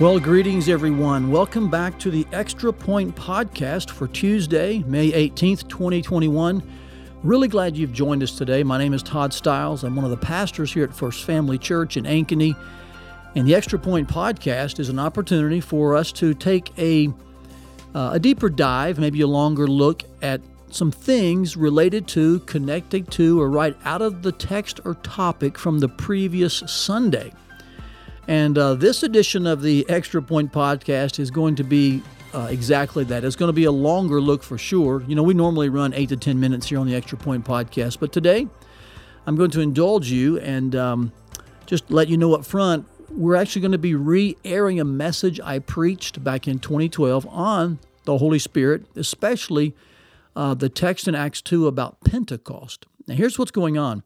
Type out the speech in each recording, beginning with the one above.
Well, greetings, everyone. Welcome back to the Extra Point podcast for Tuesday, May 18th, 2021. Really glad you've joined us today. My name is Todd Stiles. I'm one of the pastors here at First Family Church in Ankeny. And the Extra Point podcast is an opportunity for us to take a, uh, a deeper dive, maybe a longer look at some things related to, connected to, or right out of the text or topic from the previous Sunday. And uh, this edition of the Extra Point podcast is going to be uh, exactly that. It's going to be a longer look for sure. You know, we normally run eight to 10 minutes here on the Extra Point podcast, but today I'm going to indulge you and um, just let you know up front we're actually going to be re airing a message I preached back in 2012 on the Holy Spirit, especially uh, the text in Acts 2 about Pentecost. Now, here's what's going on.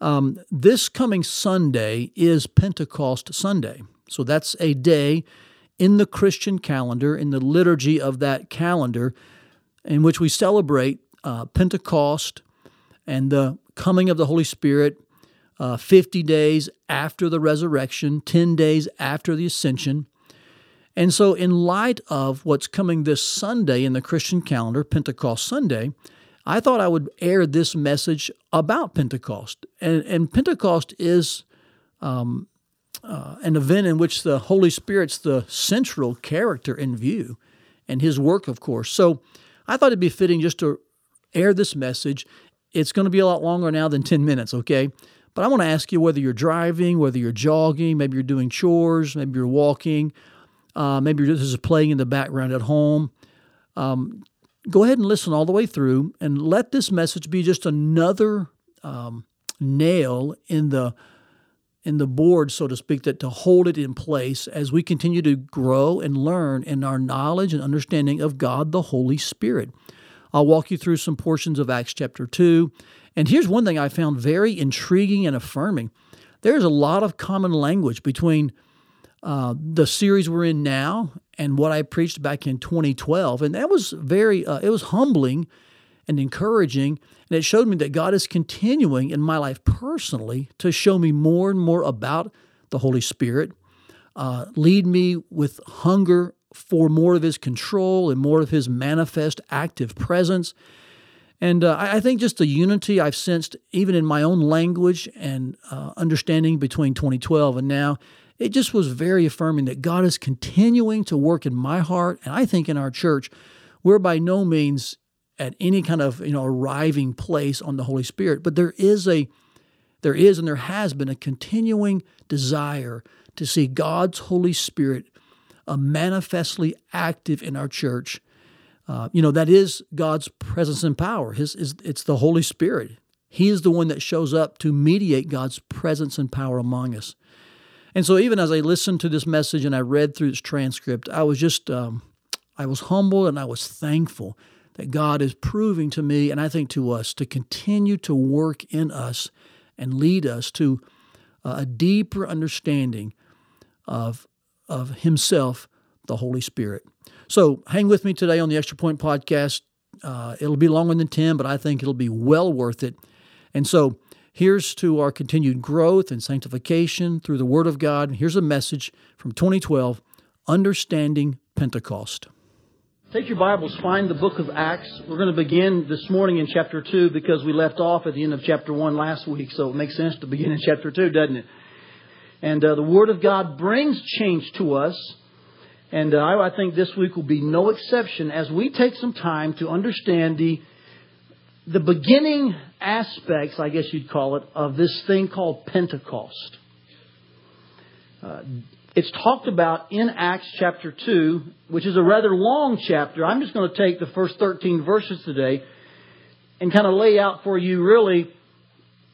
Um, this coming Sunday is Pentecost Sunday. So that's a day in the Christian calendar, in the liturgy of that calendar, in which we celebrate uh, Pentecost and the coming of the Holy Spirit uh, 50 days after the resurrection, 10 days after the ascension. And so, in light of what's coming this Sunday in the Christian calendar, Pentecost Sunday, I thought I would air this message about Pentecost. And, and Pentecost is um, uh, an event in which the Holy Spirit's the central character in view, and his work, of course. So I thought it'd be fitting just to air this message. It's going to be a lot longer now than 10 minutes, okay? But I want to ask you whether you're driving, whether you're jogging, maybe you're doing chores, maybe you're walking, uh, maybe this is playing in the background at home. Um, go ahead and listen all the way through and let this message be just another um, nail in the in the board, so to speak, that to hold it in place as we continue to grow and learn in our knowledge and understanding of God the Holy Spirit. I'll walk you through some portions of Acts chapter 2. And here's one thing I found very intriguing and affirming. There's a lot of common language between uh, the series we're in now and what I preached back in 2012. And that was very, uh, it was humbling and encouraging. And it showed me that God is continuing in my life personally to show me more and more about the Holy Spirit, uh, lead me with hunger for more of His control and more of His manifest active presence. And uh, I think just the unity I've sensed, even in my own language and uh, understanding between 2012 and now, it just was very affirming that God is continuing to work in my heart and I think in our church. We're by no means at any kind of you know arriving place on the Holy Spirit, but there is a there is and there has been a continuing desire to see God's Holy Spirit uh, manifestly active in our church. Uh, you know that is God's presence and power. His is it's the Holy Spirit. He is the one that shows up to mediate God's presence and power among us. And so, even as I listened to this message and I read through this transcript, I was just, um, I was humble and I was thankful that God is proving to me, and I think to us, to continue to work in us and lead us to uh, a deeper understanding of, of Himself, the Holy Spirit. So, hang with me today on the Extra Point podcast. Uh, it'll be longer than 10, but I think it'll be well worth it. And so, Here's to our continued growth and sanctification through the Word of God. Here's a message from 2012 Understanding Pentecost. Take your Bibles, find the book of Acts. We're going to begin this morning in chapter 2 because we left off at the end of chapter 1 last week, so it makes sense to begin in chapter 2, doesn't it? And uh, the Word of God brings change to us. And uh, I think this week will be no exception as we take some time to understand the the beginning aspects, I guess you'd call it, of this thing called Pentecost. Uh, it's talked about in Acts chapter 2, which is a rather long chapter. I'm just going to take the first 13 verses today and kind of lay out for you really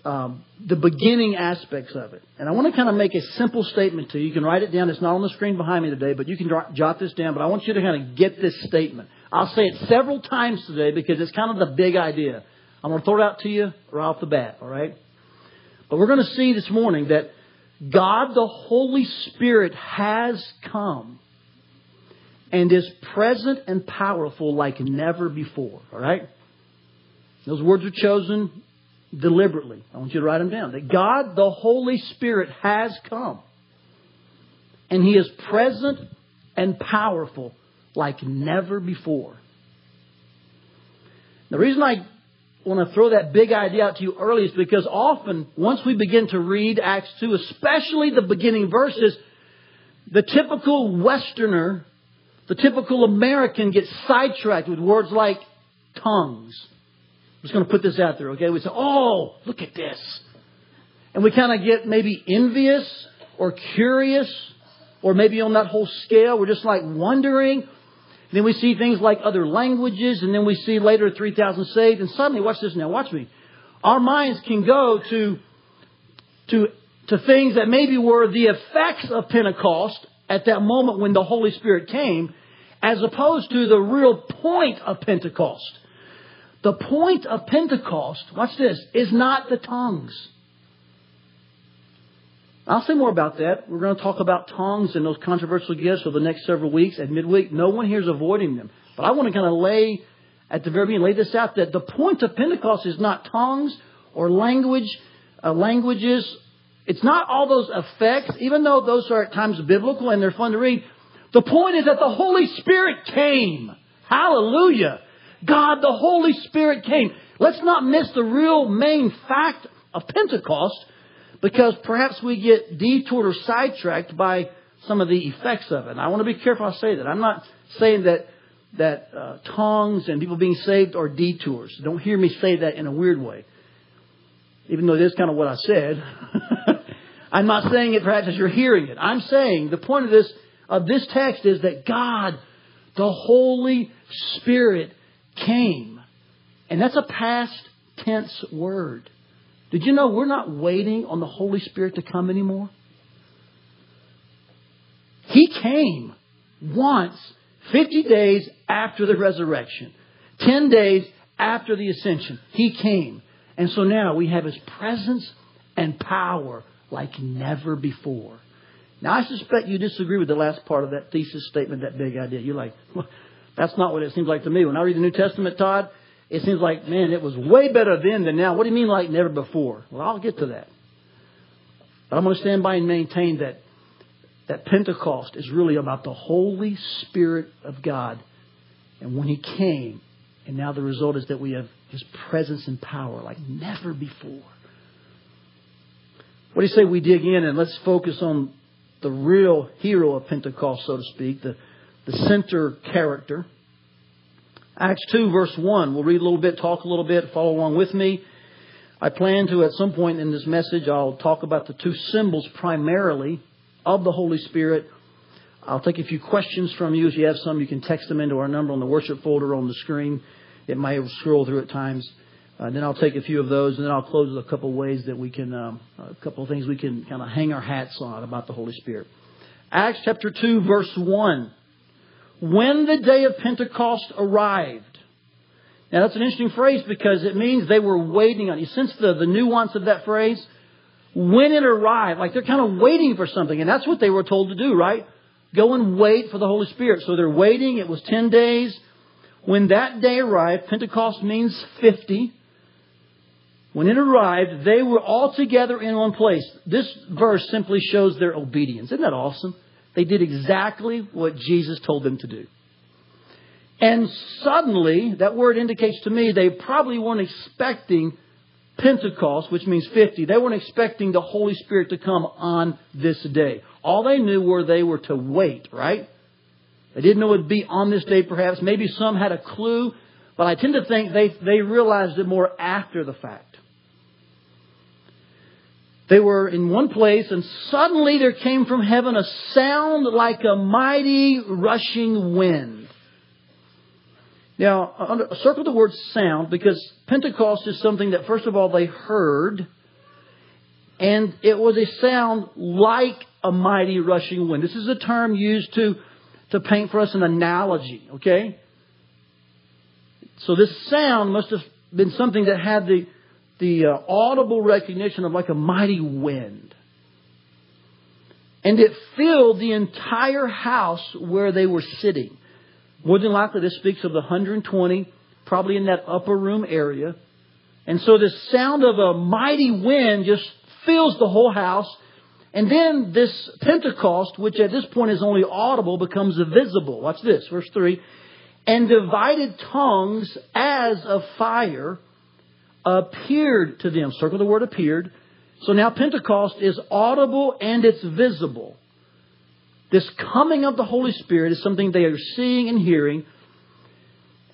um, the beginning aspects of it. And I want to kind of make a simple statement to you. You can write it down. It's not on the screen behind me today, but you can jot this down. But I want you to kind of get this statement. I'll say it several times today because it's kind of the big idea. I'm going to throw it out to you right off the bat, all right? But we're going to see this morning that God the Holy Spirit has come and is present and powerful like never before, all right? Those words are chosen deliberately. I want you to write them down. That God the Holy Spirit has come and He is present and powerful like never before. The reason I want to throw that big idea out to you early is because often, once we begin to read Acts 2, especially the beginning verses, the typical Westerner, the typical American gets sidetracked with words like tongues. I'm just going to put this out there, okay? We say, oh, look at this. And we kind of get maybe envious or curious or maybe on that whole scale, we're just like wondering. Then we see things like other languages, and then we see later 3,000 saved, and suddenly, watch this now, watch me. Our minds can go to, to, to things that maybe were the effects of Pentecost at that moment when the Holy Spirit came, as opposed to the real point of Pentecost. The point of Pentecost, watch this, is not the tongues. I'll say more about that. We're going to talk about tongues and those controversial gifts over the next several weeks at midweek. No one here is avoiding them. But I want to kind of lay, at the very beginning, lay this out that the point of Pentecost is not tongues or language, uh, languages. It's not all those effects, even though those are at times biblical and they're fun to read. The point is that the Holy Spirit came. Hallelujah. God, the Holy Spirit came. Let's not miss the real main fact of Pentecost because perhaps we get detoured or sidetracked by some of the effects of it. And I want to be careful I say that. I'm not saying that that uh, tongues and people being saved are detours. Don't hear me say that in a weird way. Even though is kind of what I said. I'm not saying it perhaps as you're hearing it. I'm saying the point of this of this text is that God, the Holy Spirit, came. And that's a past tense word. Did you know we're not waiting on the Holy Spirit to come anymore? He came once, 50 days after the resurrection, 10 days after the ascension. He came. And so now we have His presence and power like never before. Now, I suspect you disagree with the last part of that thesis statement, that big idea. You're like, well, that's not what it seems like to me. When I read the New Testament, Todd, it seems like, man, it was way better then than now. What do you mean like never before? Well, I'll get to that. But I'm going to stand by and maintain that, that Pentecost is really about the Holy Spirit of God. And when He came, and now the result is that we have His presence and power like never before. What do you say we dig in and let's focus on the real hero of Pentecost, so to speak, the, the center character. Acts 2, verse 1. We'll read a little bit, talk a little bit, follow along with me. I plan to, at some point in this message, I'll talk about the two symbols primarily of the Holy Spirit. I'll take a few questions from you. If you have some, you can text them into our number on the worship folder on the screen. It may scroll through at times. Uh, then I'll take a few of those, and then I'll close with a couple ways that we can, um, a couple of things we can kind of hang our hats on about the Holy Spirit. Acts chapter 2, verse 1 when the day of Pentecost arrived. Now that's an interesting phrase because it means they were waiting on. You sense the, the nuance of that phrase? When it arrived, like they're kind of waiting for something, and that's what they were told to do, right? Go and wait for the Holy Spirit. So they're waiting. It was 10 days. When that day arrived, Pentecost means 50. When it arrived, they were all together in one place. This verse simply shows their obedience. Isn't that awesome? They did exactly what Jesus told them to do. And suddenly, that word indicates to me they probably weren't expecting Pentecost, which means 50. They weren't expecting the Holy Spirit to come on this day. All they knew were they were to wait, right? They didn't know it would be on this day perhaps. Maybe some had a clue, but I tend to think they, they realized it more after the fact. They were in one place, and suddenly there came from heaven a sound like a mighty rushing wind. Now, circle the word sound because Pentecost is something that, first of all, they heard, and it was a sound like a mighty rushing wind. This is a term used to, to paint for us an analogy, okay? So this sound must have been something that had the, the uh, audible recognition of like a mighty wind. And it filled the entire house where they were sitting. More than likely, this speaks of the 120, probably in that upper room area. And so the sound of a mighty wind just fills the whole house. And then this Pentecost, which at this point is only audible, becomes visible. Watch this, verse 3. And divided tongues as of fire appeared to them. Circle the word appeared. So now Pentecost is audible and it's visible. This coming of the Holy Spirit is something they are seeing and hearing.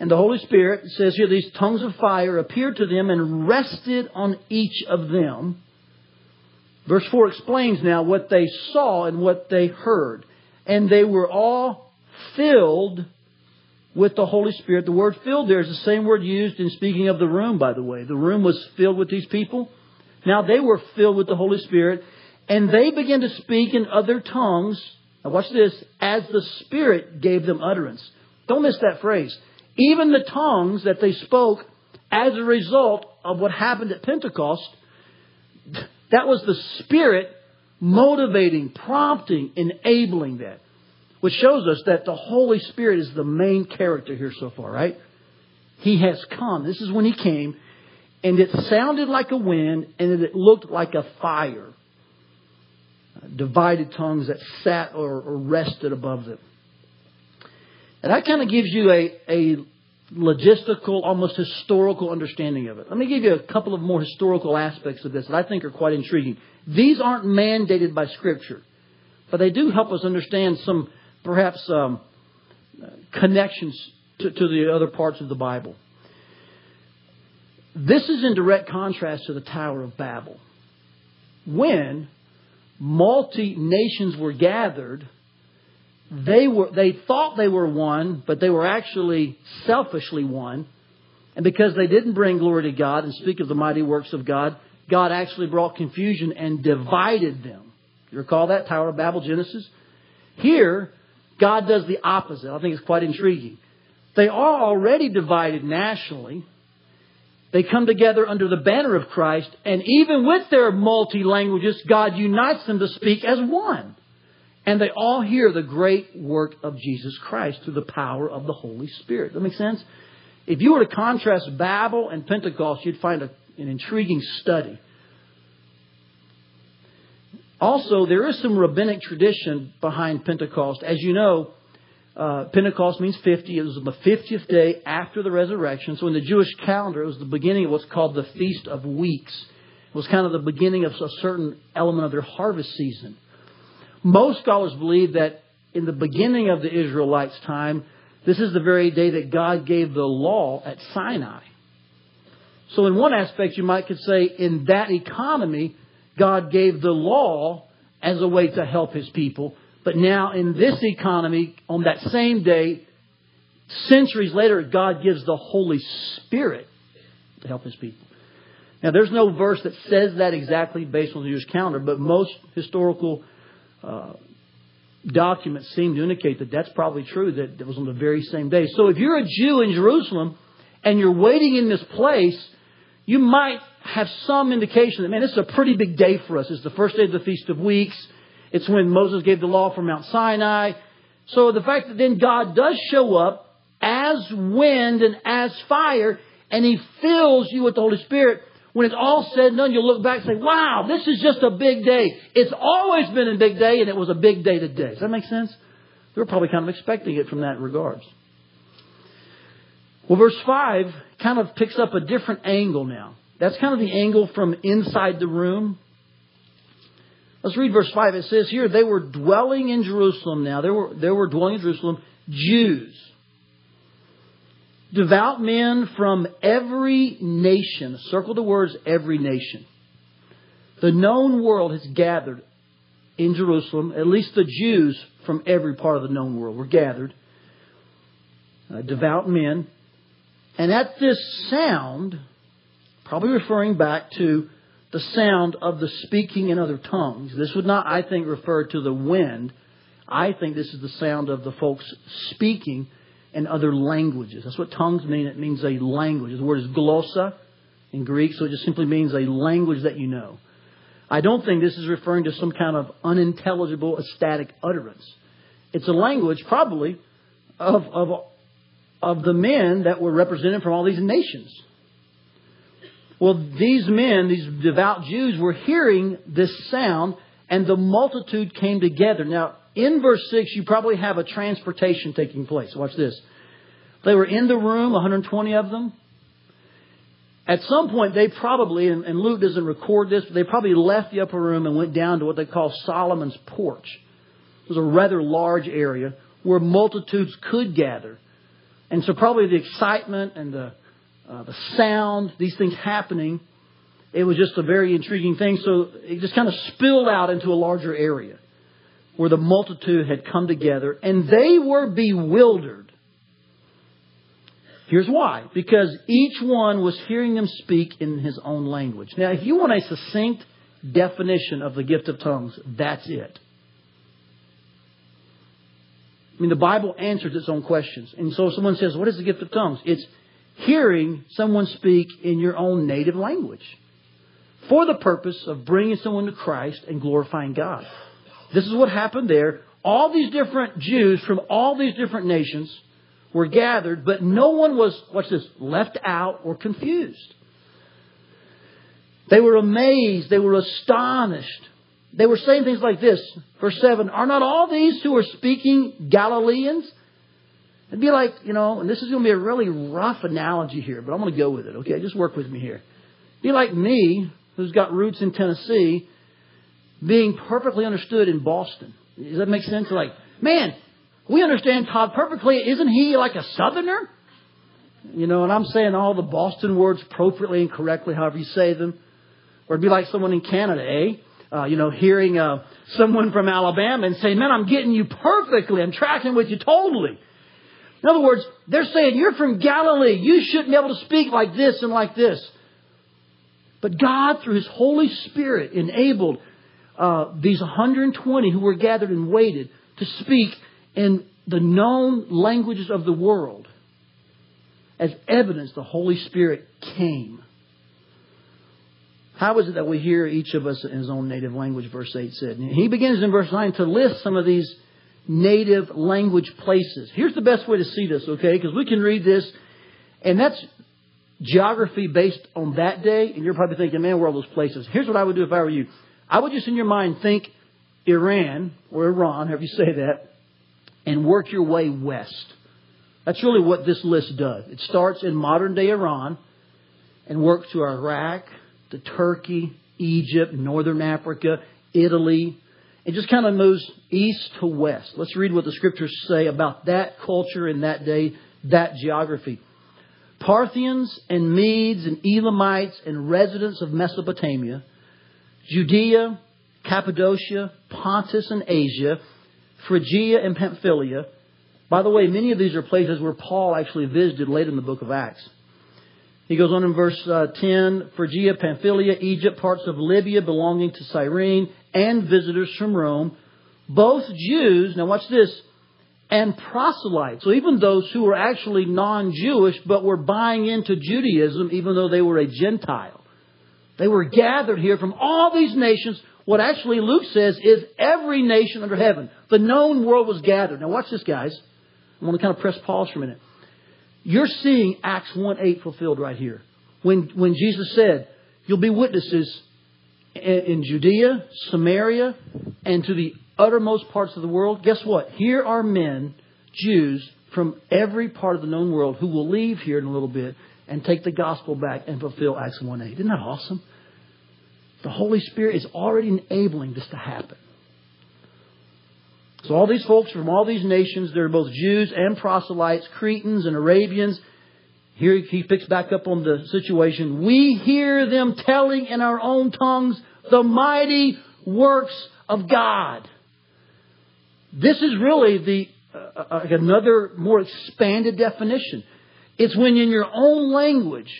And the Holy Spirit says here, these tongues of fire appeared to them and rested on each of them. Verse 4 explains now what they saw and what they heard. And they were all filled with the Holy Spirit. The word filled there is the same word used in speaking of the room, by the way. The room was filled with these people. Now they were filled with the Holy Spirit, and they began to speak in other tongues. Now watch this, as the Spirit gave them utterance. Don't miss that phrase. Even the tongues that they spoke as a result of what happened at Pentecost, that was the Spirit motivating, prompting, enabling that. Which shows us that the Holy Spirit is the main character here so far, right? He has come. This is when He came, and it sounded like a wind, and it looked like a fire. Divided tongues that sat or, rested above them. And that kind of gives you a, a logistical, almost historical understanding of it. Let me give you a couple of more historical aspects of this that I think are quite intriguing. These aren't mandated by Scripture, but they do help us understand some perhaps um, connections to, to the other parts of the Bible. This is in direct contrast to the Tower of Babel. When multi nations were gathered, they were they thought they were one, but they were actually selfishly one. And because they didn't bring glory to God and speak of the mighty works of God, God actually brought confusion and divided them. You recall that Tower of Babel Genesis? Here, God does the opposite. I think it's quite intriguing. They are already divided nationally. They come together under the banner of Christ, and even with their multi languages, God unites them to speak as one. And they all hear the great work of Jesus Christ through the power of the Holy Spirit. That makes sense? If you were to contrast Babel and Pentecost, you'd find a, an intriguing study. Also, there is some rabbinic tradition behind Pentecost. As you know, uh, Pentecost means 50. It was the 50th day after the resurrection. So in the Jewish calendar, it was the beginning of what's called the Feast of Weeks. It was kind of the beginning of a certain element of their harvest season. Most scholars believe that in the beginning of the Israelites' time, this is the very day that God gave the law at Sinai. So in one aspect, you might could say in that economy, God gave the law as a way to help his people. But now in this economy, on that same day, centuries later, God gives the Holy Spirit to help his people. Now, there's no verse that says that exactly based on the Jewish calendar, but most historical uh, documents seem to indicate that that's probably true, that it was on the very same day. So if you're a Jew in Jerusalem and you're waiting in this place, you might have some indication that, man, this is a pretty big day for us. It's the first day of the Feast of Weeks. It's when Moses gave the law from Mount Sinai. So the fact that then God does show up as wind and as fire, and He fills you with the Holy Spirit, when it's all said and done, you'll look back and say, wow, this is just a big day. It's always been a big day, and it was a big day today. Does that make sense? They were probably kind of expecting it from that regards. Well, verse 5 kind of picks up a different angle now. That's kind of the angle from inside the room. Let's read verse 5. It says here, they were dwelling in Jerusalem now. They were, they were dwelling in Jerusalem, Jews devout men from every nation. Circle the words every nation. The known world has gathered in Jerusalem. At least the Jews from every part of the known world were gathered. Uh, devout men. And at this sound, probably referring back to the sound of the speaking in other tongues. This would not, I think, refer to the wind. I think this is the sound of the folks speaking in other languages. That's what tongues mean. It means a language. The word is glossa in Greek, so it just simply means a language that you know. I don't think this is referring to some kind of unintelligible, ecstatic utterance. It's a language, probably, of, of, of the men that were represented from all these nations. Well, these men, these devout Jews, were hearing this sound, and the multitude came together. Now, in verse 6, you probably have a transportation taking place. Watch this. They were in the room, 120 of them. At some point, they probably, and, Luke doesn't record this, but they probably left the upper room and went down to what they call Solomon's porch. It was a rather large area where multitudes could gather. And so probably the excitement and the, uh, the sound, these things happening, it was just a very intriguing thing. So it just kind of spilled out into a larger area where the multitude had come together and they were bewildered. Here's why. Because each one was hearing them speak in his own language. Now, if you want a succinct definition of the gift of tongues, that's it. I mean, the Bible answers its own questions. And so someone says, What is the gift of tongues? It's hearing someone speak in your own native language for the purpose of bringing someone to Christ and glorifying God. This is what happened there. All these different Jews from all these different nations were gathered, but no one was, watch this, left out or confused. They were amazed. They were astonished. They were saying things like this. Verse 7 Are not all these who are speaking Galileans? It'd be like, you know, and this is going to be a really rough analogy here, but I'm going to go with it, okay? Just work with me here. Be like me, who's got roots in Tennessee, being perfectly understood in Boston. Does that make sense? Like, man, we understand Todd perfectly. Isn't he like a Southerner? You know, and I'm saying all the Boston words appropriately and correctly, however you say them. Or it'd be like someone in Canada, eh? Uh, you know, hearing uh, someone from Alabama and saying, man, I'm getting you perfectly. I'm tracking with you totally. In other words, they're saying, you're from Galilee. You shouldn't be able to speak like this and like this. But God, through His Holy Spirit, enabled uh, these 120 who were gathered and waited to speak in the known languages of the world. As evidence, the Holy Spirit came how is it that we hear each of us in his own native language, verse 8 said? And he begins in verse 9 to list some of these native language places. Here's the best way to see this, okay? Because we can read this, and that's geography based on that day, and you're probably thinking, man, where are those places? Here's what I would do if I were you. I would just in your mind think Iran, or Iran, however you say that, and work your way west. That's really what this list does. It starts in modern day Iran and works to Iraq, to Turkey, Egypt, Northern Africa, Italy. It just kind of moves east to west. Let's read what the scriptures say about that culture in that day, that geography. Parthians and Medes and Elamites and residents of Mesopotamia, Judea, Cappadocia, Pontus and Asia, Phrygia and Pamphylia. By the way, many of these are places where Paul actually visited late in the book of Acts. He goes on in verse uh, 10 Phrygia, Pamphylia, Egypt, parts of Libya belonging to Cyrene, and visitors from Rome, both Jews, now watch this, and proselytes. So even those who were actually non Jewish but were buying into Judaism even though they were a Gentile. They were gathered here from all these nations. What actually Luke says is every nation under heaven. The known world was gathered. Now watch this, guys. I want to kind of press pause for a minute. You're seeing Acts 1 8 fulfilled right here. When, when Jesus said, You'll be witnesses in Judea, Samaria, and to the uttermost parts of the world. Guess what? Here are men, Jews, from every part of the known world who will leave here in a little bit and take the gospel back and fulfill Acts 1 8. Isn't that awesome? The Holy Spirit is already enabling this to happen. So all these folks from all these nations, they're both Jews and proselytes, Cretans and Arabians. Here he picks back up on the situation. We hear them telling in our own tongues the mighty works of God. This is really the uh, uh another more expanded definition. It's when in your own language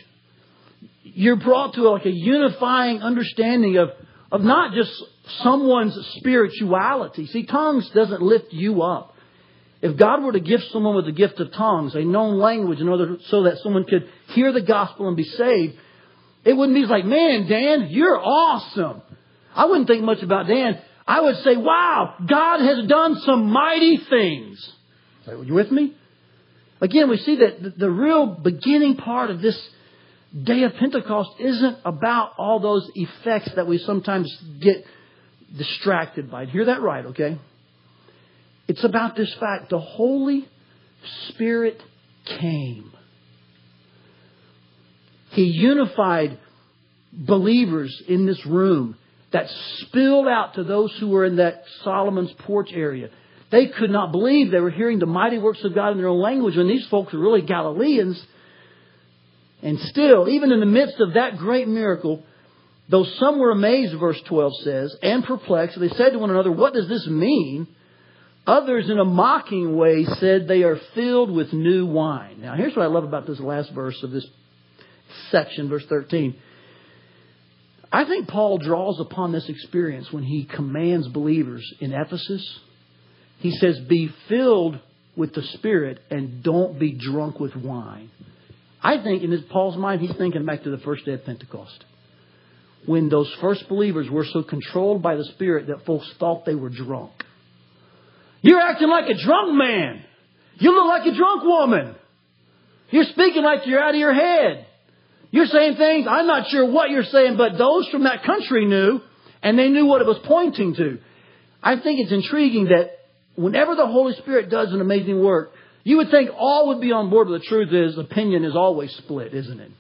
you're brought to like a unifying understanding of of not just someone's spirituality. See, tongues doesn't lift you up. If God were to gift someone with the gift of tongues, a known language in order so that someone could hear the gospel and be saved, it wouldn't be like, man, Dan, you're awesome. I wouldn't think much about Dan. I would say, wow, God has done some mighty things. Are you with me? Again, we see that the real beginning part of this day of Pentecost isn't about all those effects that we sometimes get distracted by it. Hear that right, okay? It's about this fact the Holy Spirit came. He unified believers in this room that spilled out to those who were in that Solomon's porch area. They could not believe they were hearing the mighty works of God in their own language when these folks were really Galileans. And still, even in the midst of that great miracle, though some were amazed, verse 12 says, and perplexed, they said to one another, What does this mean? Others, in a mocking way, said they are filled with new wine. Now, here's what I love about this last verse of this section, verse 13. I think Paul draws upon this experience when he commands believers in Ephesus. He says, Be filled with the Spirit and don't be drunk with wine. I think in his, Paul's mind, he's thinking back to the first day of Pentecost. When those first believers were so controlled by the Spirit that folks thought they were drunk. You're acting like a drunk man. You look like a drunk woman. You're speaking like you're out of your head. You're saying things, I'm not sure what you're saying, but those from that country knew, and they knew what it was pointing to. I think it's intriguing that whenever the Holy Spirit does an amazing work, you would think all would be on board, but the truth is, opinion is always split, isn't it?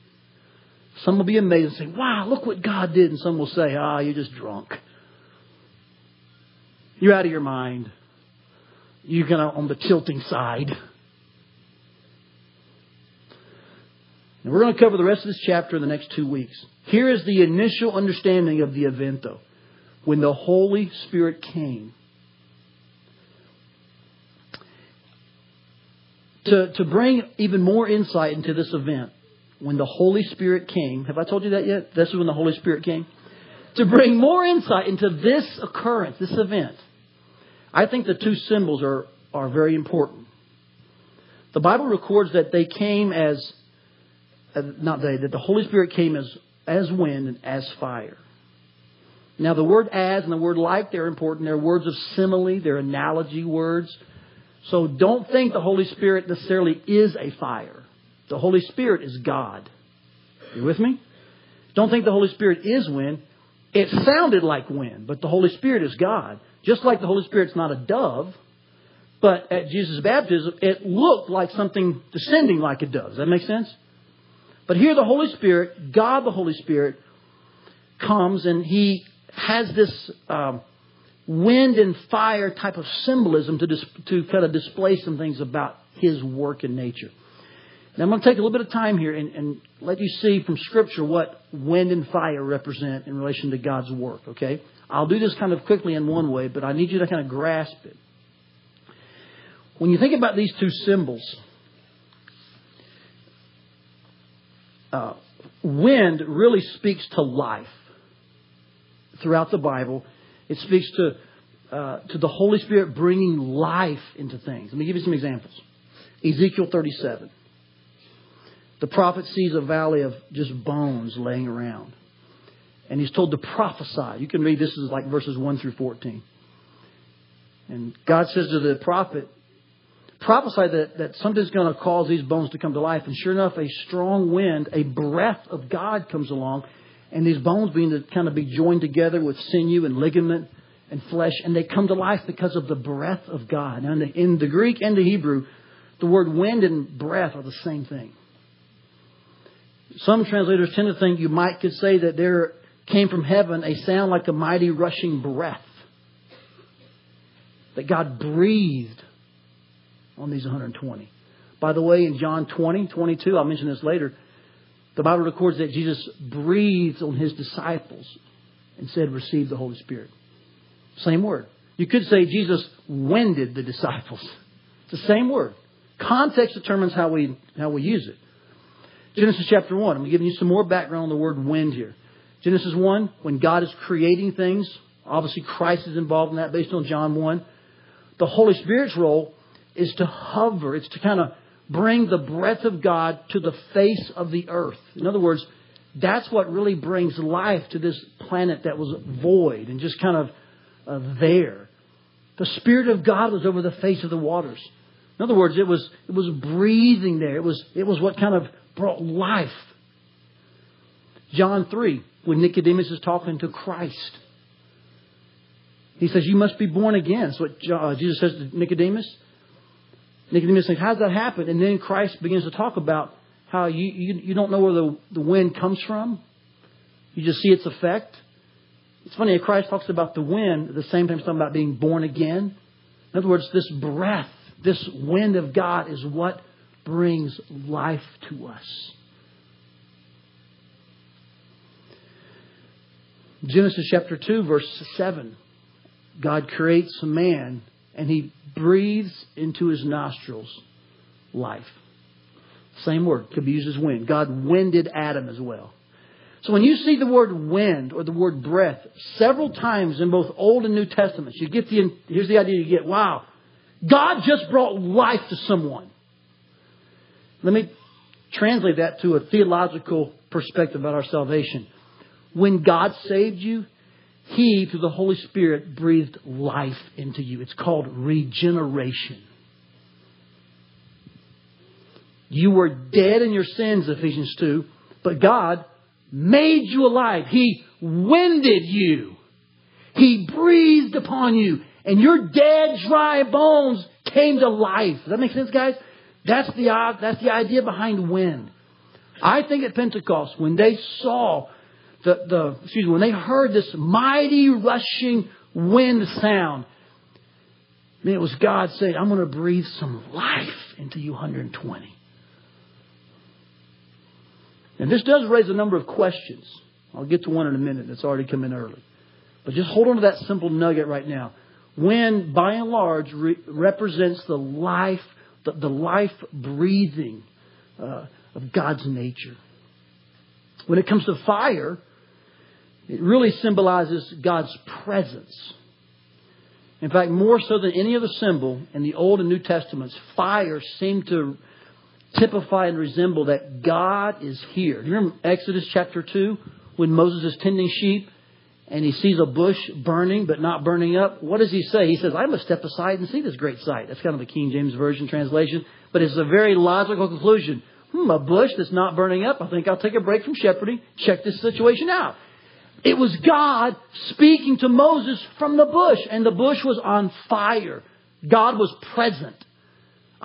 Some will be amazed and say, wow, look what God did. And some will say, ah, you're just drunk. You're out of your mind. You're kind of on the tilting side. And we're going to cover the rest of this chapter in the next two weeks. Here is the initial understanding of the event, though. When the Holy Spirit came. To, to bring even more insight into this event, when the Holy Spirit came, have I told you that yet? This is when the Holy Spirit came. To bring more insight into this occurrence, this event, I think the two symbols are, are very important. The Bible records that they came as not they, that the Holy Spirit came as, as wind and as fire. Now, the word as and the word like, they're important. They're words of simile, they're analogy words. So don't think the Holy Spirit necessarily is a fire. The Holy Spirit is God. You with me? Don't think the Holy Spirit is wind. It sounded like wind, but the Holy Spirit is God. Just like the Holy Spirit's not a dove, but at Jesus' baptism, it looked like something descending like a dove. Does that make sense? But here the Holy Spirit, God the Holy Spirit, comes and he has this um, wind and fire type of symbolism to, dis- to kind of display some things about his work and nature. Now I'm going to take a little bit of time here and, and let you see from Scripture what wind and fire represent in relation to God's work, okay? I'll do this kind of quickly in one way, but I need you to kind of grasp it. When you think about these two symbols, uh, wind really speaks to life throughout the Bible. It speaks to uh, to the Holy Spirit bringing life into things. Let me give you some examples. Ezekiel 37. The prophet sees a valley of just bones laying around. And he's told to prophesy. You can read this is like verses 1 through 14. And God says to the prophet, prophesy that, that something's going to cause these bones to come to life. And sure enough, a strong wind, a breath of God comes along, and these bones begin to kind of be joined together with sinew and ligament and flesh, and they come to life because of the breath of God. Now, in the, in the Greek and the Hebrew, the word wind and breath are the same thing. Some translators tend to think you might could say that there came from heaven a sound like a mighty rushing breath. That God breathed on these 120. By the way, in John 20, 22, I'll mention this later, the Bible records that Jesus breathed on his disciples and said, Receive the Holy Spirit. Same word. You could say Jesus winded the disciples. It's the same word. Context determines how we, how we use it. Genesis chapter 1. I'm giving you some more background on the word wind here. Genesis 1, when God is creating things, obviously Christ is involved in that based on John 1. The Holy Spirit's role is to hover, it's to kind of bring the breath of God to the face of the earth. In other words, that's what really brings life to this planet that was void and just kind of uh, there. The Spirit of God was over the face of the waters. In other words, it was, it was breathing there. It was, it was what kind of brought life. John 3, when Nicodemus is talking to Christ. He says, You must be born again. That's what uh, Jesus says to Nicodemus. Nicodemus says, How does that happen? And then Christ begins to talk about how you, you, you don't know where the, the wind comes from. You just see its effect. It's funny, Christ talks about the wind at the same time he's talking about being born again. In other words, this breath, this wind of God is what brings life to us. Genesis chapter 2, verse 7. God creates a man and he breathes into his nostrils life. Same word, could be used as wind. God winded Adam as well. So when you see the word wind or the word breath several times in both Old and New Testaments, you get the, here's the idea you get, wow, God just brought life to someone. Let me translate that to a theological perspective about our salvation. When God saved you, He, through the Holy Spirit, breathed life into you. It's called regeneration. You were dead in your sins, Ephesians 2, but God made you alive. He winded you. He breathed upon you. And your dead, dry bones came to life. Does that make sense, guys? That's the, uh, that's the idea behind wind. I think at Pentecost, when they saw the, the, excuse me, when they heard this mighty rushing wind sound, it was God saying, I'm going to breathe some life into you 120. And this does raise a number of questions. I'll get to one in a minute that's already come in early. But just hold on to that simple nugget right now. Wind, by and large, re- represents the life, the, the life breathing uh, of God's nature. When it comes to fire, it really symbolizes God's presence. In fact, more so than any other symbol in the Old and New Testaments, fire seemed to typify and resemble that God is here. Do you remember Exodus chapter 2 when Moses is tending sheep and he sees a bush burning but not burning up? What does he say? He says, I must step aside and see this great sight. That's kind of the King James Version translation, but it's a very logical conclusion. Hmm, a bush that's not burning up. I think I'll take a break from shepherding, check this situation out. It was God speaking to Moses from the bush, and the bush was on fire. God was present.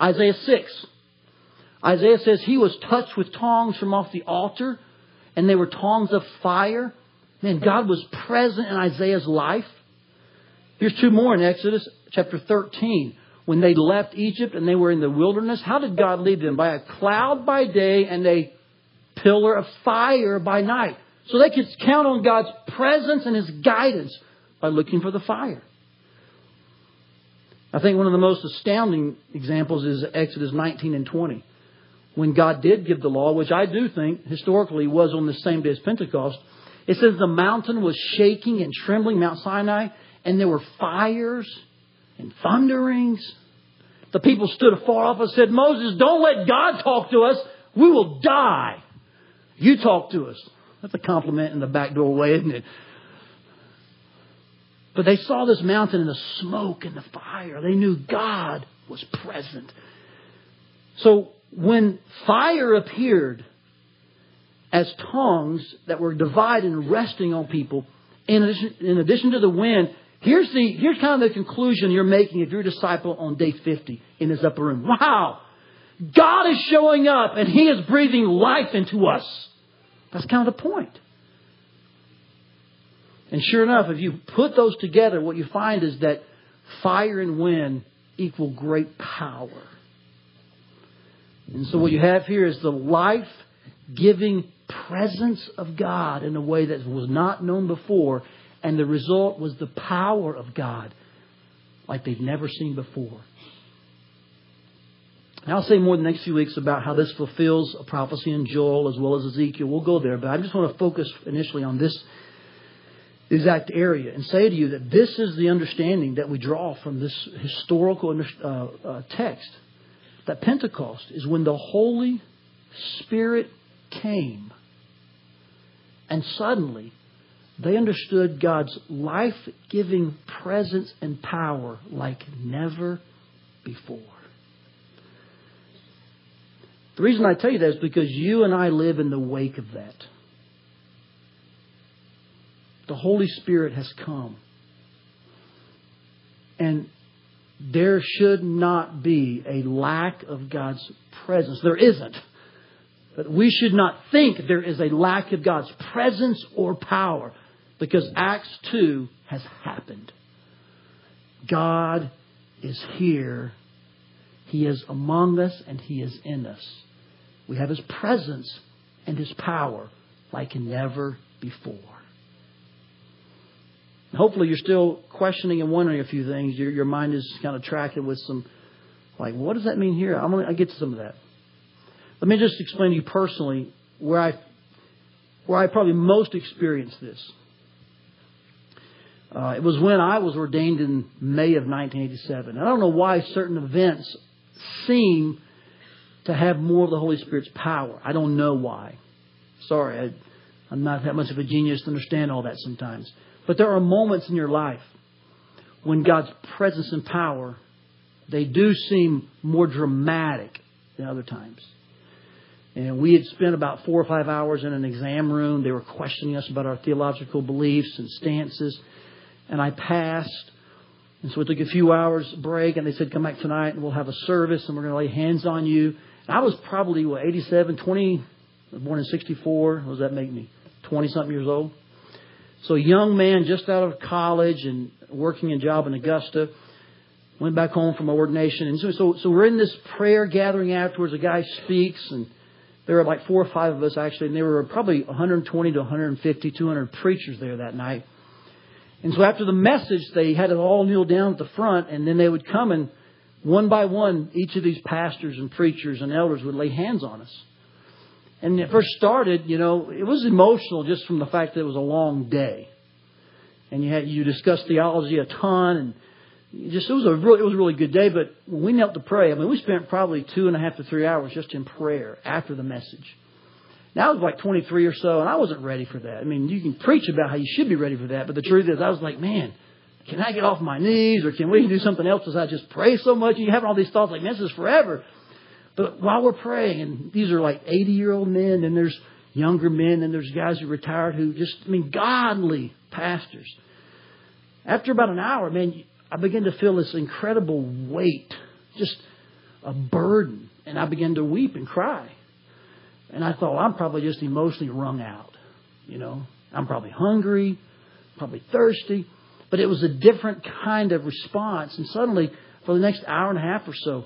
Isaiah 6. Isaiah says he was touched with tongs from off the altar, and they were tongs of fire. Man, God was present in Isaiah's life. Here's two more in Exodus chapter 13. When they left Egypt and they were in the wilderness, how did God lead them? By a cloud by day and a pillar of fire by night. So they could count on God's presence and His guidance by looking for the fire. I think one of the most astounding examples is Exodus 19 and 20 when God did give the law, which I do think historically was on the same day as Pentecost, it says the mountain was shaking and trembling, Mount Sinai, and there were fires and thunderings. The people stood afar off and said, Moses, don't let God talk to us. We will die. You talk to us. That's a compliment in the backdoor way, isn't it? But they saw this mountain and the smoke and the fire. They knew God was present. So when fire appeared as tongues that were divided and resting on people, in addition, in addition to the wind, here's the here's kind of the conclusion you're making if you're a disciple on day 50 in his upper room. Wow! God is showing up and He is breathing life into us. That's kind of the point. And sure enough, if you put those together, what you find is that fire and wind equal great power. And so what you have here is the life giving presence of God in a way that was not known before. And the result was the power of God like they've never seen before. And I'll say more in the next few weeks about how this fulfills a prophecy in Joel as well as Ezekiel. We'll go there, but I just want to focus initially on this exact area and say to you that this is the understanding that we draw from this historical uh, uh, text that Pentecost is when the Holy Spirit came. And suddenly, they understood God's life giving presence and power like never before. The reason I tell you that is because you and I live in the wake of that. The Holy Spirit has come. And there should not be a lack of God's presence. There isn't. But we should not think there is a lack of God's presence or power because Acts 2 has happened. God is here. He is among us and He is in us. We have His presence and His power like never before. Hopefully, you're still questioning and wondering a few things. Your, your mind is kind of tracking with some, like, what does that mean here? I'm gonna get to some of that. Let me just explain to you personally where I, where I probably most experienced this. Uh, it was when I was ordained in May of 1987. I don't know why certain events seem to have more of the Holy Spirit's power. I don't know why. Sorry, I, I'm not that much of a genius to understand all that sometimes. But there are moments in your life when God's presence and power, they do seem more dramatic than other times. And we had spent about four or five hours in an exam room. They were questioning us about our theological beliefs and stances. And I passed. And so we took a few hours break and they said, come back tonight and we'll have a service and we're going to lay hands on you. And I was probably, what, 87, 20, born in 64. What does that make me? 20 something years old. So a young man just out of college and working a job in Augusta, went back home from ordination. And so, so, so we're in this prayer gathering afterwards. A guy speaks, and there were like four or five of us actually, and there were probably 120 to 150, 200 preachers there that night. And so after the message, they had it all kneel down at the front, and then they would come and one by one, each of these pastors and preachers and elders would lay hands on us. And it first started, you know, it was emotional just from the fact that it was a long day. And you had you discussed theology a ton and just it was a really it was a really good day, but when we knelt to pray, I mean we spent probably two and a half to three hours just in prayer after the message. Now I was like 23 or so, and I wasn't ready for that. I mean, you can preach about how you should be ready for that, but the truth is, I was like, man, can I get off my knees, or can we do something else besides just pray so much? And you have all these thoughts like, man, this is forever. But while we're praying, and these are like 80 year old men, and there's younger men, and there's guys who retired who just, I mean, godly pastors. After about an hour, man, I began to feel this incredible weight, just a burden, and I began to weep and cry. And I thought, well, I'm probably just emotionally wrung out. You know, I'm probably hungry, probably thirsty, but it was a different kind of response. And suddenly, for the next hour and a half or so,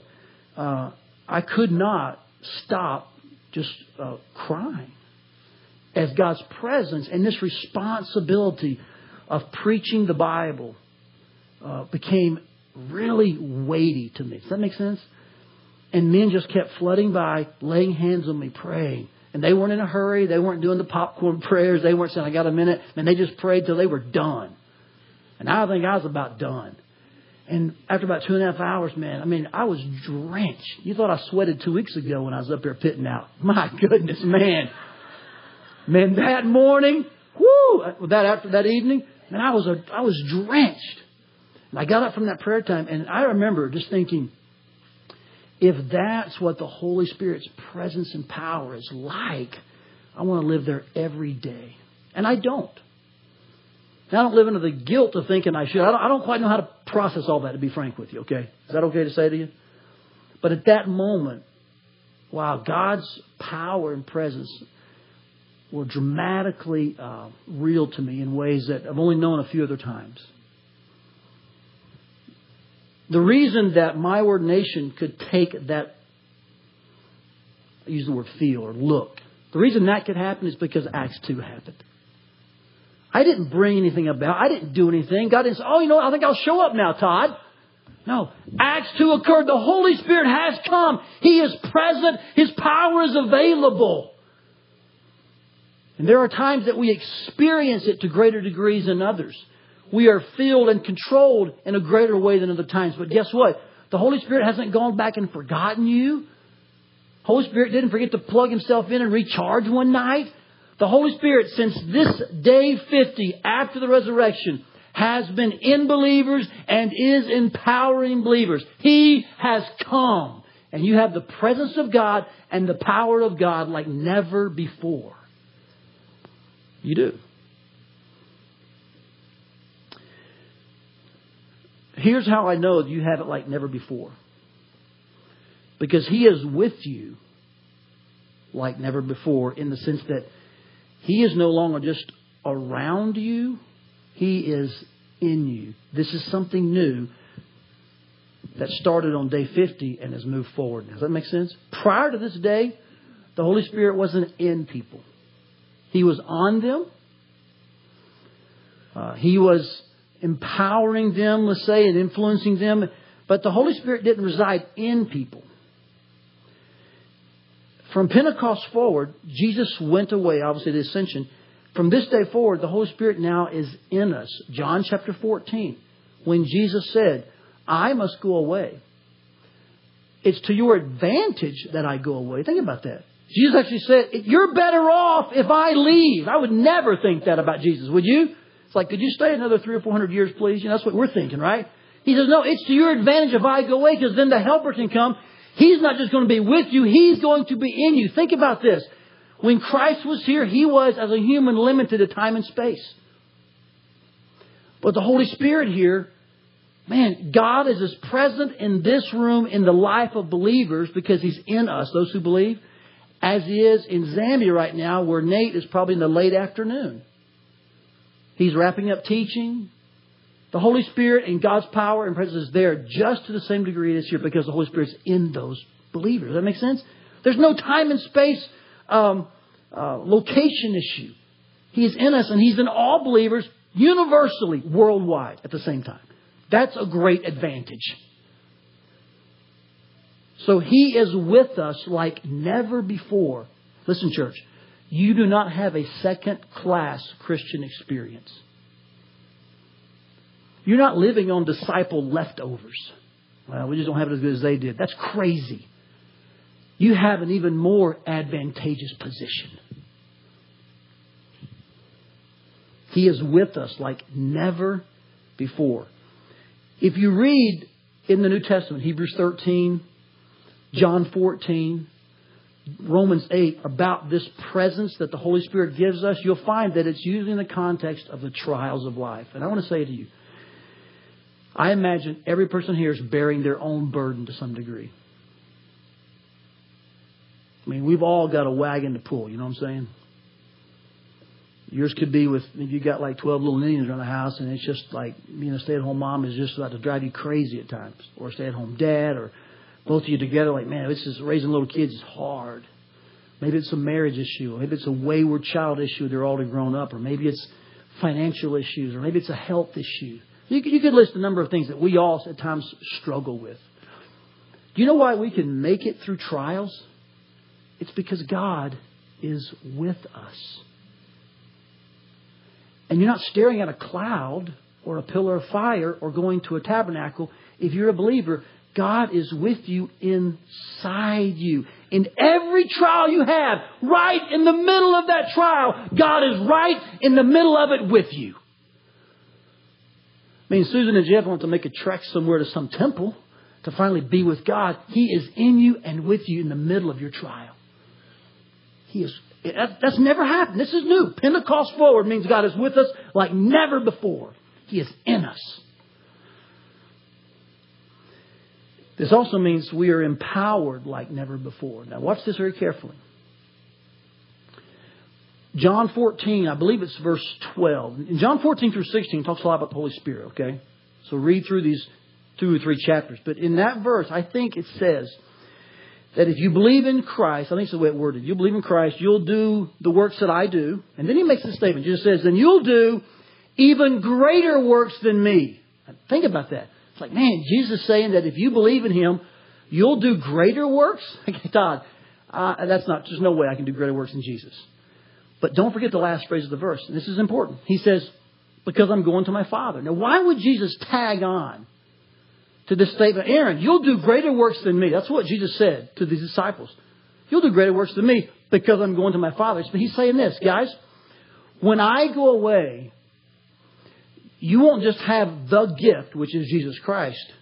uh, I could not stop just uh, crying as God's presence and this responsibility of preaching the Bible uh, became really weighty to me. Does that make sense? And men just kept flooding by, laying hands on me, praying. And they weren't in a hurry. They weren't doing the popcorn prayers. They weren't saying, I got a minute. And they just prayed till they were done. And I think I was about done. And after about two and a half hours, man, I mean, I was drenched. You thought I sweated two weeks ago when I was up there pitting out. My goodness, man. Man, that morning, whoo, that after that evening, man, I was a, I was drenched. And I got up from that prayer time, and I remember just thinking, if that's what the Holy Spirit's presence and power is like, I want to live there every day. And I don't. And I don't live into the guilt of thinking I should. I don't, I don't quite know how to process all that, to be frank with you, okay? Is that okay to say to you? But at that moment, wow, God's power and presence were dramatically uh, real to me in ways that I've only known a few other times. The reason that my ordination could take that, I use the word feel or look, the reason that could happen is because Acts 2 happened. I didn't bring anything about. I didn't do anything. God didn't say, oh, you know, I think I'll show up now, Todd. No. Acts 2 occurred. The Holy Spirit has come. He is present. His power is available. And there are times that we experience it to greater degrees than others. We are filled and controlled in a greater way than other times. But guess what? The Holy Spirit hasn't gone back and forgotten you. Holy Spirit didn't forget to plug himself in and recharge one night. The Holy Spirit, since this day 50 after the resurrection, has been in believers and is empowering believers. He has come. And you have the presence of God and the power of God like never before. You do. Here's how I know you have it like never before. Because He is with you like never before in the sense that He is no longer just around you, He is in you. This is something new that started on day 50 and has moved forward. Does that make sense? Prior to this day, the Holy Spirit wasn't in people. He was on them. Uh, he was empowering them, let's say, and influencing them. But the Holy Spirit didn't reside in people. From Pentecost forward, Jesus went away, obviously the ascension. From this day forward, the Holy Spirit now is in us. John chapter 14, when Jesus said, I must go away. It's to your advantage that I go away. Think about that. Jesus actually said, You're better off if I leave. I would never think that about Jesus, would you? It's like, Could you stay another three or four hundred years, please? You know, that's what we're thinking, right? He says, No, it's to your advantage if I go away because then the helper can come. He's not just going to be with you, he's going to be in you. Think about this. When Christ was here, he was, as a human, limited to time and space. But the Holy Spirit here Man, God is as present in this room in the life of believers because He's in us, those who believe, as He is in Zambia right now, where Nate is probably in the late afternoon. He's wrapping up teaching. The Holy Spirit and God's power and presence is there just to the same degree this year because the Holy Spirit's in those believers. Does that make sense? There's no time and space um, uh, location issue. He is in us and He's in all believers universally, worldwide at the same time. That's a great advantage. So he is with us like never before. Listen, church, you do not have a second class Christian experience. You're not living on disciple leftovers. Well, we just don't have it as good as they did. That's crazy. You have an even more advantageous position. He is with us like never before. If you read in the New Testament, Hebrews 13, John 14, Romans 8, about this presence that the Holy Spirit gives us, you'll find that it's usually in the context of the trials of life. And I want to say to you, I imagine every person here is bearing their own burden to some degree. I mean, we've all got a wagon to pull, you know what I'm saying? Yours could be with if you got like twelve little minions around the house, and it's just like being a stay-at-home mom is just about to drive you crazy at times, or a stay-at-home dad, or both of you together. Like, man, this is raising little kids is hard. Maybe it's a marriage issue, maybe it's a wayward child issue. They're already grown up, or maybe it's financial issues, or maybe it's a health issue. You, you could list a number of things that we all at times struggle with. Do you know why we can make it through trials? It's because God is with us. And you're not staring at a cloud or a pillar of fire or going to a tabernacle. If you're a believer, God is with you inside you. In every trial you have, right in the middle of that trial, God is right in the middle of it with you. I mean, Susan and Jeff want to make a trek somewhere to some temple to finally be with God. He is in you and with you in the middle of your trial. He is that's never happened. This is new. Pentecost forward means God is with us like never before. He is in us. This also means we are empowered like never before. Now, watch this very carefully. John 14, I believe it's verse 12. In John 14 through 16 talks a lot about the Holy Spirit, okay? So read through these two or three chapters. But in that verse, I think it says, that if you believe in Christ, I think it's the way it worded, you believe in Christ, you'll do the works that I do. And then he makes a statement. Jesus says, then you'll do even greater works than me. Think about that. It's like, man, Jesus is saying that if you believe in him, you'll do greater works? Todd, uh, that's not, there's no way I can do greater works than Jesus. But don't forget the last phrase of the verse. And this is important. He says, because I'm going to my Father. Now, why would Jesus tag on to this statement Aaron, you'll do greater works than me. That's what Jesus said to these disciples. You'll do greater works than me because I'm going to my Father. But he's saying this, guys, when I go away, you won't just have the gift, which is Jesus Christ.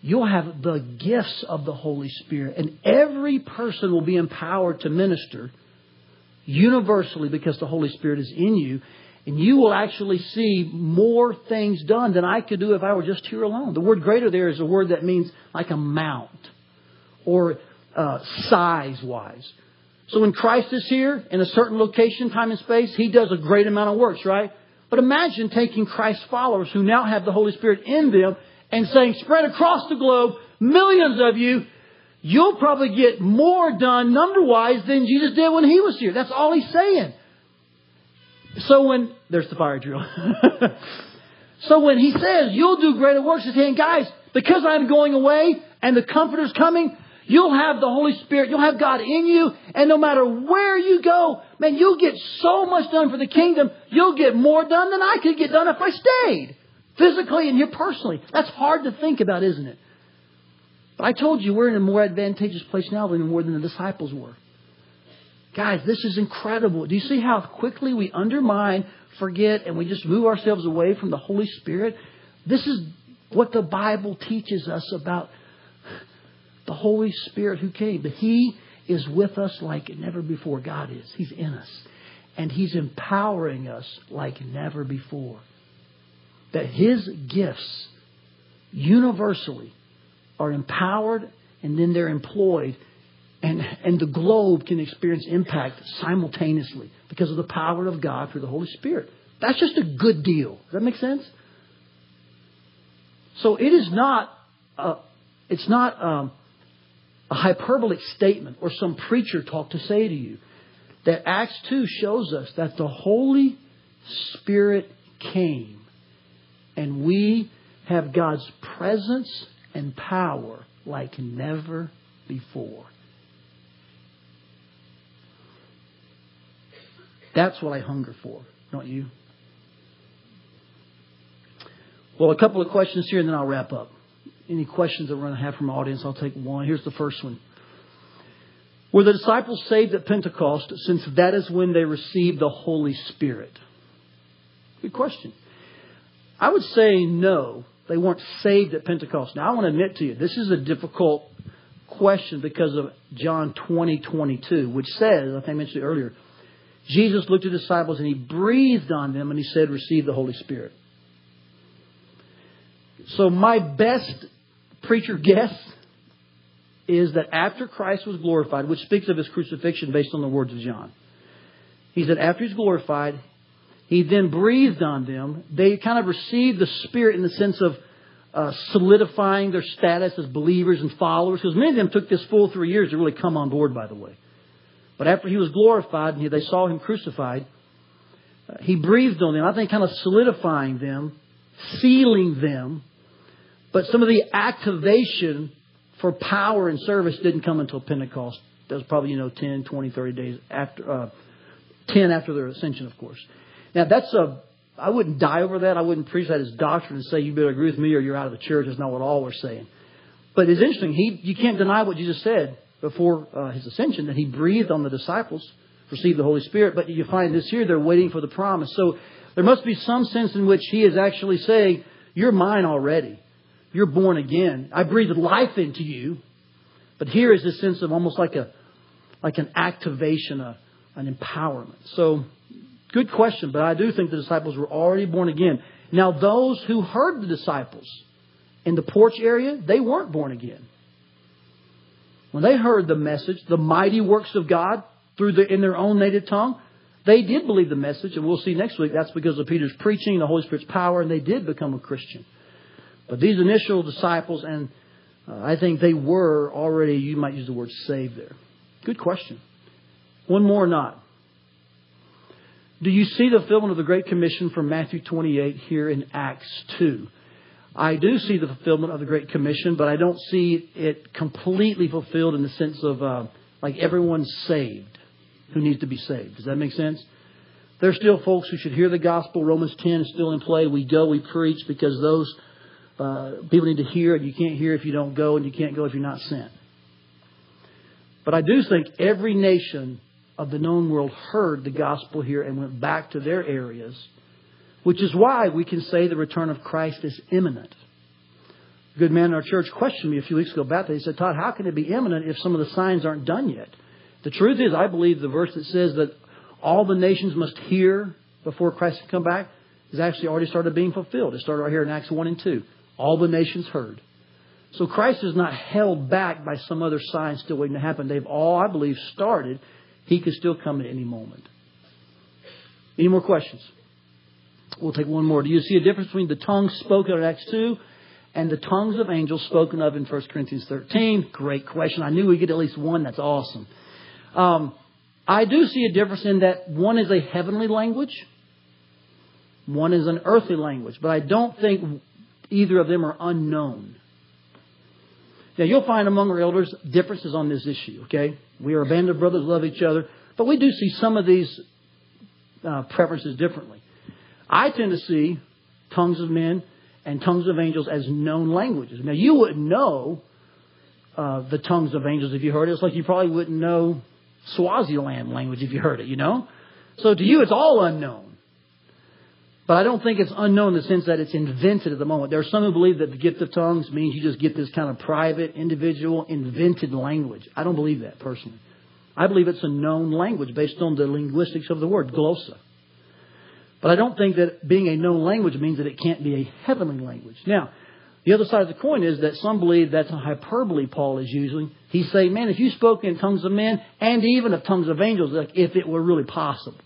You'll have the gifts of the Holy Spirit. And every person will be empowered to minister universally because the Holy Spirit is in you. And you will actually see more things done than I could do if I were just here alone. The word greater there is a word that means like amount or uh, size wise. So when Christ is here in a certain location, time, and space, He does a great amount of works, right? But imagine taking Christ's followers who now have the Holy Spirit in them and saying, spread across the globe, millions of you, you'll probably get more done number wise than Jesus did when He was here. That's all He's saying. So when, there's the fire drill. so when He says, you'll do greater works, He's saying, guys, because I'm going away and the Comforter's coming, You'll have the Holy Spirit. You'll have God in you. And no matter where you go, man, you'll get so much done for the kingdom. You'll get more done than I could get done if I stayed. Physically and here personally. That's hard to think about, isn't it? But I told you we're in a more advantageous place now than more than the disciples were. Guys, this is incredible. Do you see how quickly we undermine, forget, and we just move ourselves away from the Holy Spirit? This is what the Bible teaches us about the Holy Spirit who came. But He is with us like never before. God is. He's in us. And He's empowering us like never before. That His gifts universally are empowered and then they're employed. And, and the globe can experience impact simultaneously because of the power of God through the Holy Spirit. That's just a good deal. Does that make sense? So it is not, uh, it's not um, a hyperbolic statement or some preacher talk to say to you. That Acts 2 shows us that the Holy Spirit came and we have God's presence and power like never before. That's what I hunger for, don't you? Well, a couple of questions here and then I'll wrap up any questions that we're going to have from our audience, I'll take one. Here's the first one. Were the disciples saved at Pentecost since that is when they received the Holy Spirit? Good question. I would say no, they weren't saved at Pentecost. Now, I want to admit to you, this is a difficult question because of John 20, 22, which says, I think I mentioned it earlier, Jesus looked at the disciples and he breathed on them and he said, Receive the Holy Spirit. So, my best preacher guess is that after Christ was glorified, which speaks of his crucifixion based on the words of John, he said after he's glorified, he then breathed on them. They kind of received the Spirit in the sense of uh, solidifying their status as believers and followers, because many of them took this full three years to really come on board, by the way. But after he was glorified and they saw him crucified, uh, he breathed on them, I think kind of solidifying them, sealing them, but some of the activation for power and service didn't come until Pentecost. That was probably, you know, 10, 20, 30 days after, uh, 10 after their ascension, of course. Now, that's a, I wouldn't die over that. I wouldn't preach that as doctrine and say you better agree with me or you're out of the church. That's not what all we're saying. But it's interesting. He, you can't deny what Jesus said before uh, his ascension that he breathed on the disciples, received the Holy Spirit. But you find this here, they're waiting for the promise. So there must be some sense in which he is actually saying, You're mine already. You're born again. I breathed life into you. But here is this sense of almost like a like an activation, a, an empowerment. So, good question, but I do think the disciples were already born again. Now, those who heard the disciples in the porch area, they weren't born again. When they heard the message, the mighty works of God through the, in their own native tongue, they did believe the message, and we'll see next week that's because of Peter's preaching, the Holy Spirit's power, and they did become a Christian. But these initial disciples, and uh, I think they were already, you might use the word saved there. Good question. One more or not. Do you see the fulfillment of the Great Commission from Matthew 28 here in Acts 2? I do see the fulfillment of the Great Commission, but I don't see it completely fulfilled in the sense of uh, like everyone's saved who needs to be saved. Does that make sense? There's still folks who should hear the gospel. Romans 10 is still in play. We go, we preach because those uh, people need to hear, and you can't hear if you don't go, and you can't go if you're not sent. But I do think every nation of the known world heard the gospel here and went back to their areas, which is why we can say the return of Christ is imminent. A good man in our church questioned me a few weeks ago about that. He said, Todd, how can it be imminent if some of the signs aren't done yet? The truth is, I believe the verse that says that all the nations must hear before Christ can come back has actually already started being fulfilled. It started right here in Acts 1 and 2. All the nations heard. So Christ is not held back by some other sign still waiting to happen. They've all, I believe, started. He could still come at any moment. Any more questions? We'll take one more. Do you see a difference between the tongues spoken in Acts 2 and the tongues of angels spoken of in 1 Corinthians 13? Great question. I knew we'd get at least one. That's awesome. Um, I do see a difference in that one is a heavenly language, one is an earthly language, but I don't think either of them are unknown. Now, you'll find among our elders differences on this issue, okay? We are a band of brothers, love each other, but we do see some of these uh, preferences differently. I tend to see tongues of men and tongues of angels as known languages. Now, you wouldn't know uh, the tongues of angels if you heard it. It's like you probably wouldn't know Swaziland language if you heard it, you know? So to you, it's all unknown. But I don't think it's unknown in the sense that it's invented at the moment. There are some who believe that the gift of tongues means you just get this kind of private, individual, invented language. I don't believe that personally. I believe it's a known language based on the linguistics of the word, glossa. But I don't think that being a known language means that it can't be a heavenly language. Now, the other side of the coin is that some believe that's a hyperbole Paul is using. He's saying, man, if you spoke in tongues of men and even of tongues of angels, like if it were really possible.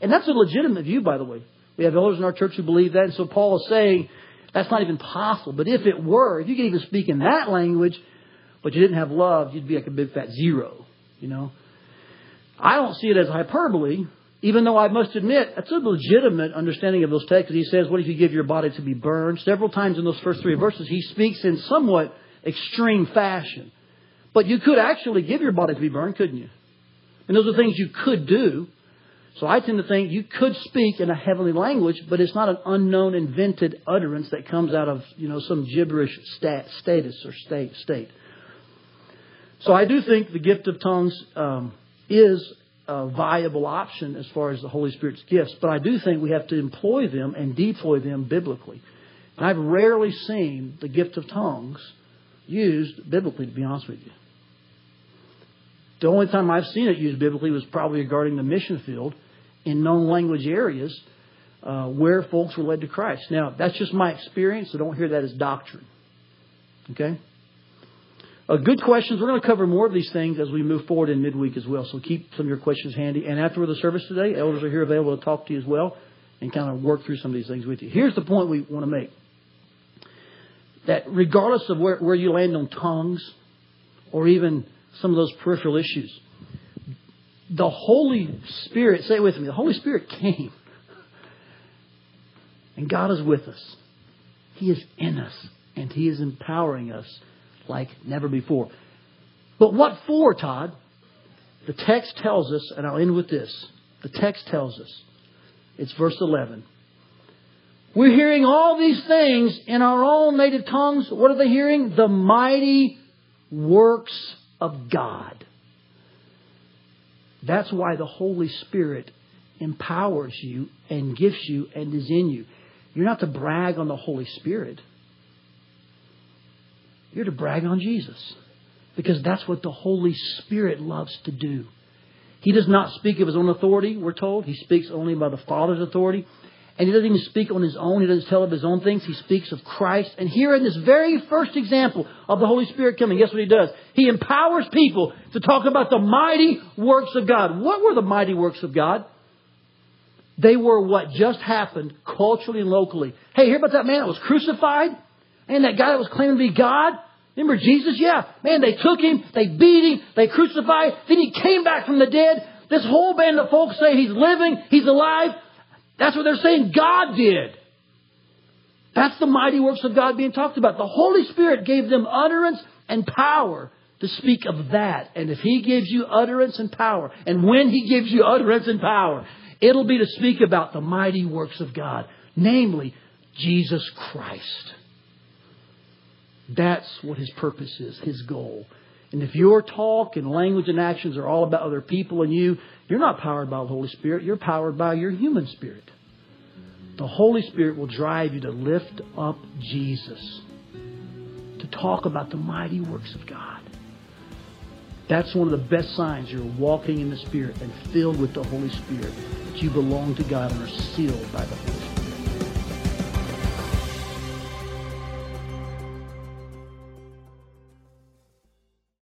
And that's a legitimate view, by the way. We have elders in our church who believe that. And so Paul is saying that's not even possible. But if it were, if you could even speak in that language, but you didn't have love, you'd be like a big fat zero, you know. I don't see it as hyperbole, even though I must admit, it's a legitimate understanding of those texts. He says, What if you give your body to be burned? Several times in those first three verses, he speaks in somewhat extreme fashion. But you could actually give your body to be burned, couldn't you? And those are things you could do. So I tend to think you could speak in a heavenly language, but it's not an unknown, invented utterance that comes out of you know some gibberish stat, status or state state. So I do think the gift of tongues um, is a viable option as far as the Holy Spirit's gifts, but I do think we have to employ them and deploy them biblically. And I've rarely seen the gift of tongues used biblically, to be honest with you. The only time I've seen it used biblically was probably regarding the mission field in known language areas uh, where folks were led to Christ. Now, that's just my experience, so don't hear that as doctrine. Okay? Uh, good questions. We're going to cover more of these things as we move forward in midweek as well. So keep some of your questions handy. And after the service today, elders are here available to talk to you as well and kind of work through some of these things with you. Here's the point we want to make that regardless of where, where you land on tongues or even some of those peripheral issues, the Holy Spirit, say it with me, the Holy Spirit came. And God is with us. He is in us. And He is empowering us like never before. But what for, Todd? The text tells us, and I'll end with this. The text tells us. It's verse 11. We're hearing all these things in our own native tongues. What are they hearing? The mighty works of God. That's why the Holy Spirit empowers you and gives you and is in you. You're not to brag on the Holy Spirit. You're to brag on Jesus because that's what the Holy Spirit loves to do. He does not speak of his own authority, we're told. He speaks only by the Father's authority. And he doesn't even speak on his own. He doesn't tell of his own things. He speaks of Christ. And here in this very first example of the Holy Spirit coming, guess what he does? He empowers people to talk about the mighty works of God. What were the mighty works of God? They were what just happened culturally and locally. Hey, hear about that man that was crucified? And that guy that was claiming to be God? Remember Jesus? Yeah. Man, they took him, they beat him, they crucified, then he came back from the dead. This whole band of folks say he's living, he's alive. That's what they're saying God did. That's the mighty works of God being talked about. The Holy Spirit gave them utterance and power to speak of that. And if He gives you utterance and power, and when He gives you utterance and power, it'll be to speak about the mighty works of God, namely Jesus Christ. That's what his purpose is, his goal. And if your talk and language and actions are all about other people and you, you're not powered by the Holy Spirit. You're powered by your human spirit. The Holy Spirit will drive you to lift up Jesus, to talk about the mighty works of God. That's one of the best signs you're walking in the Spirit and filled with the Holy Spirit, that you belong to God and are sealed by the Holy Spirit.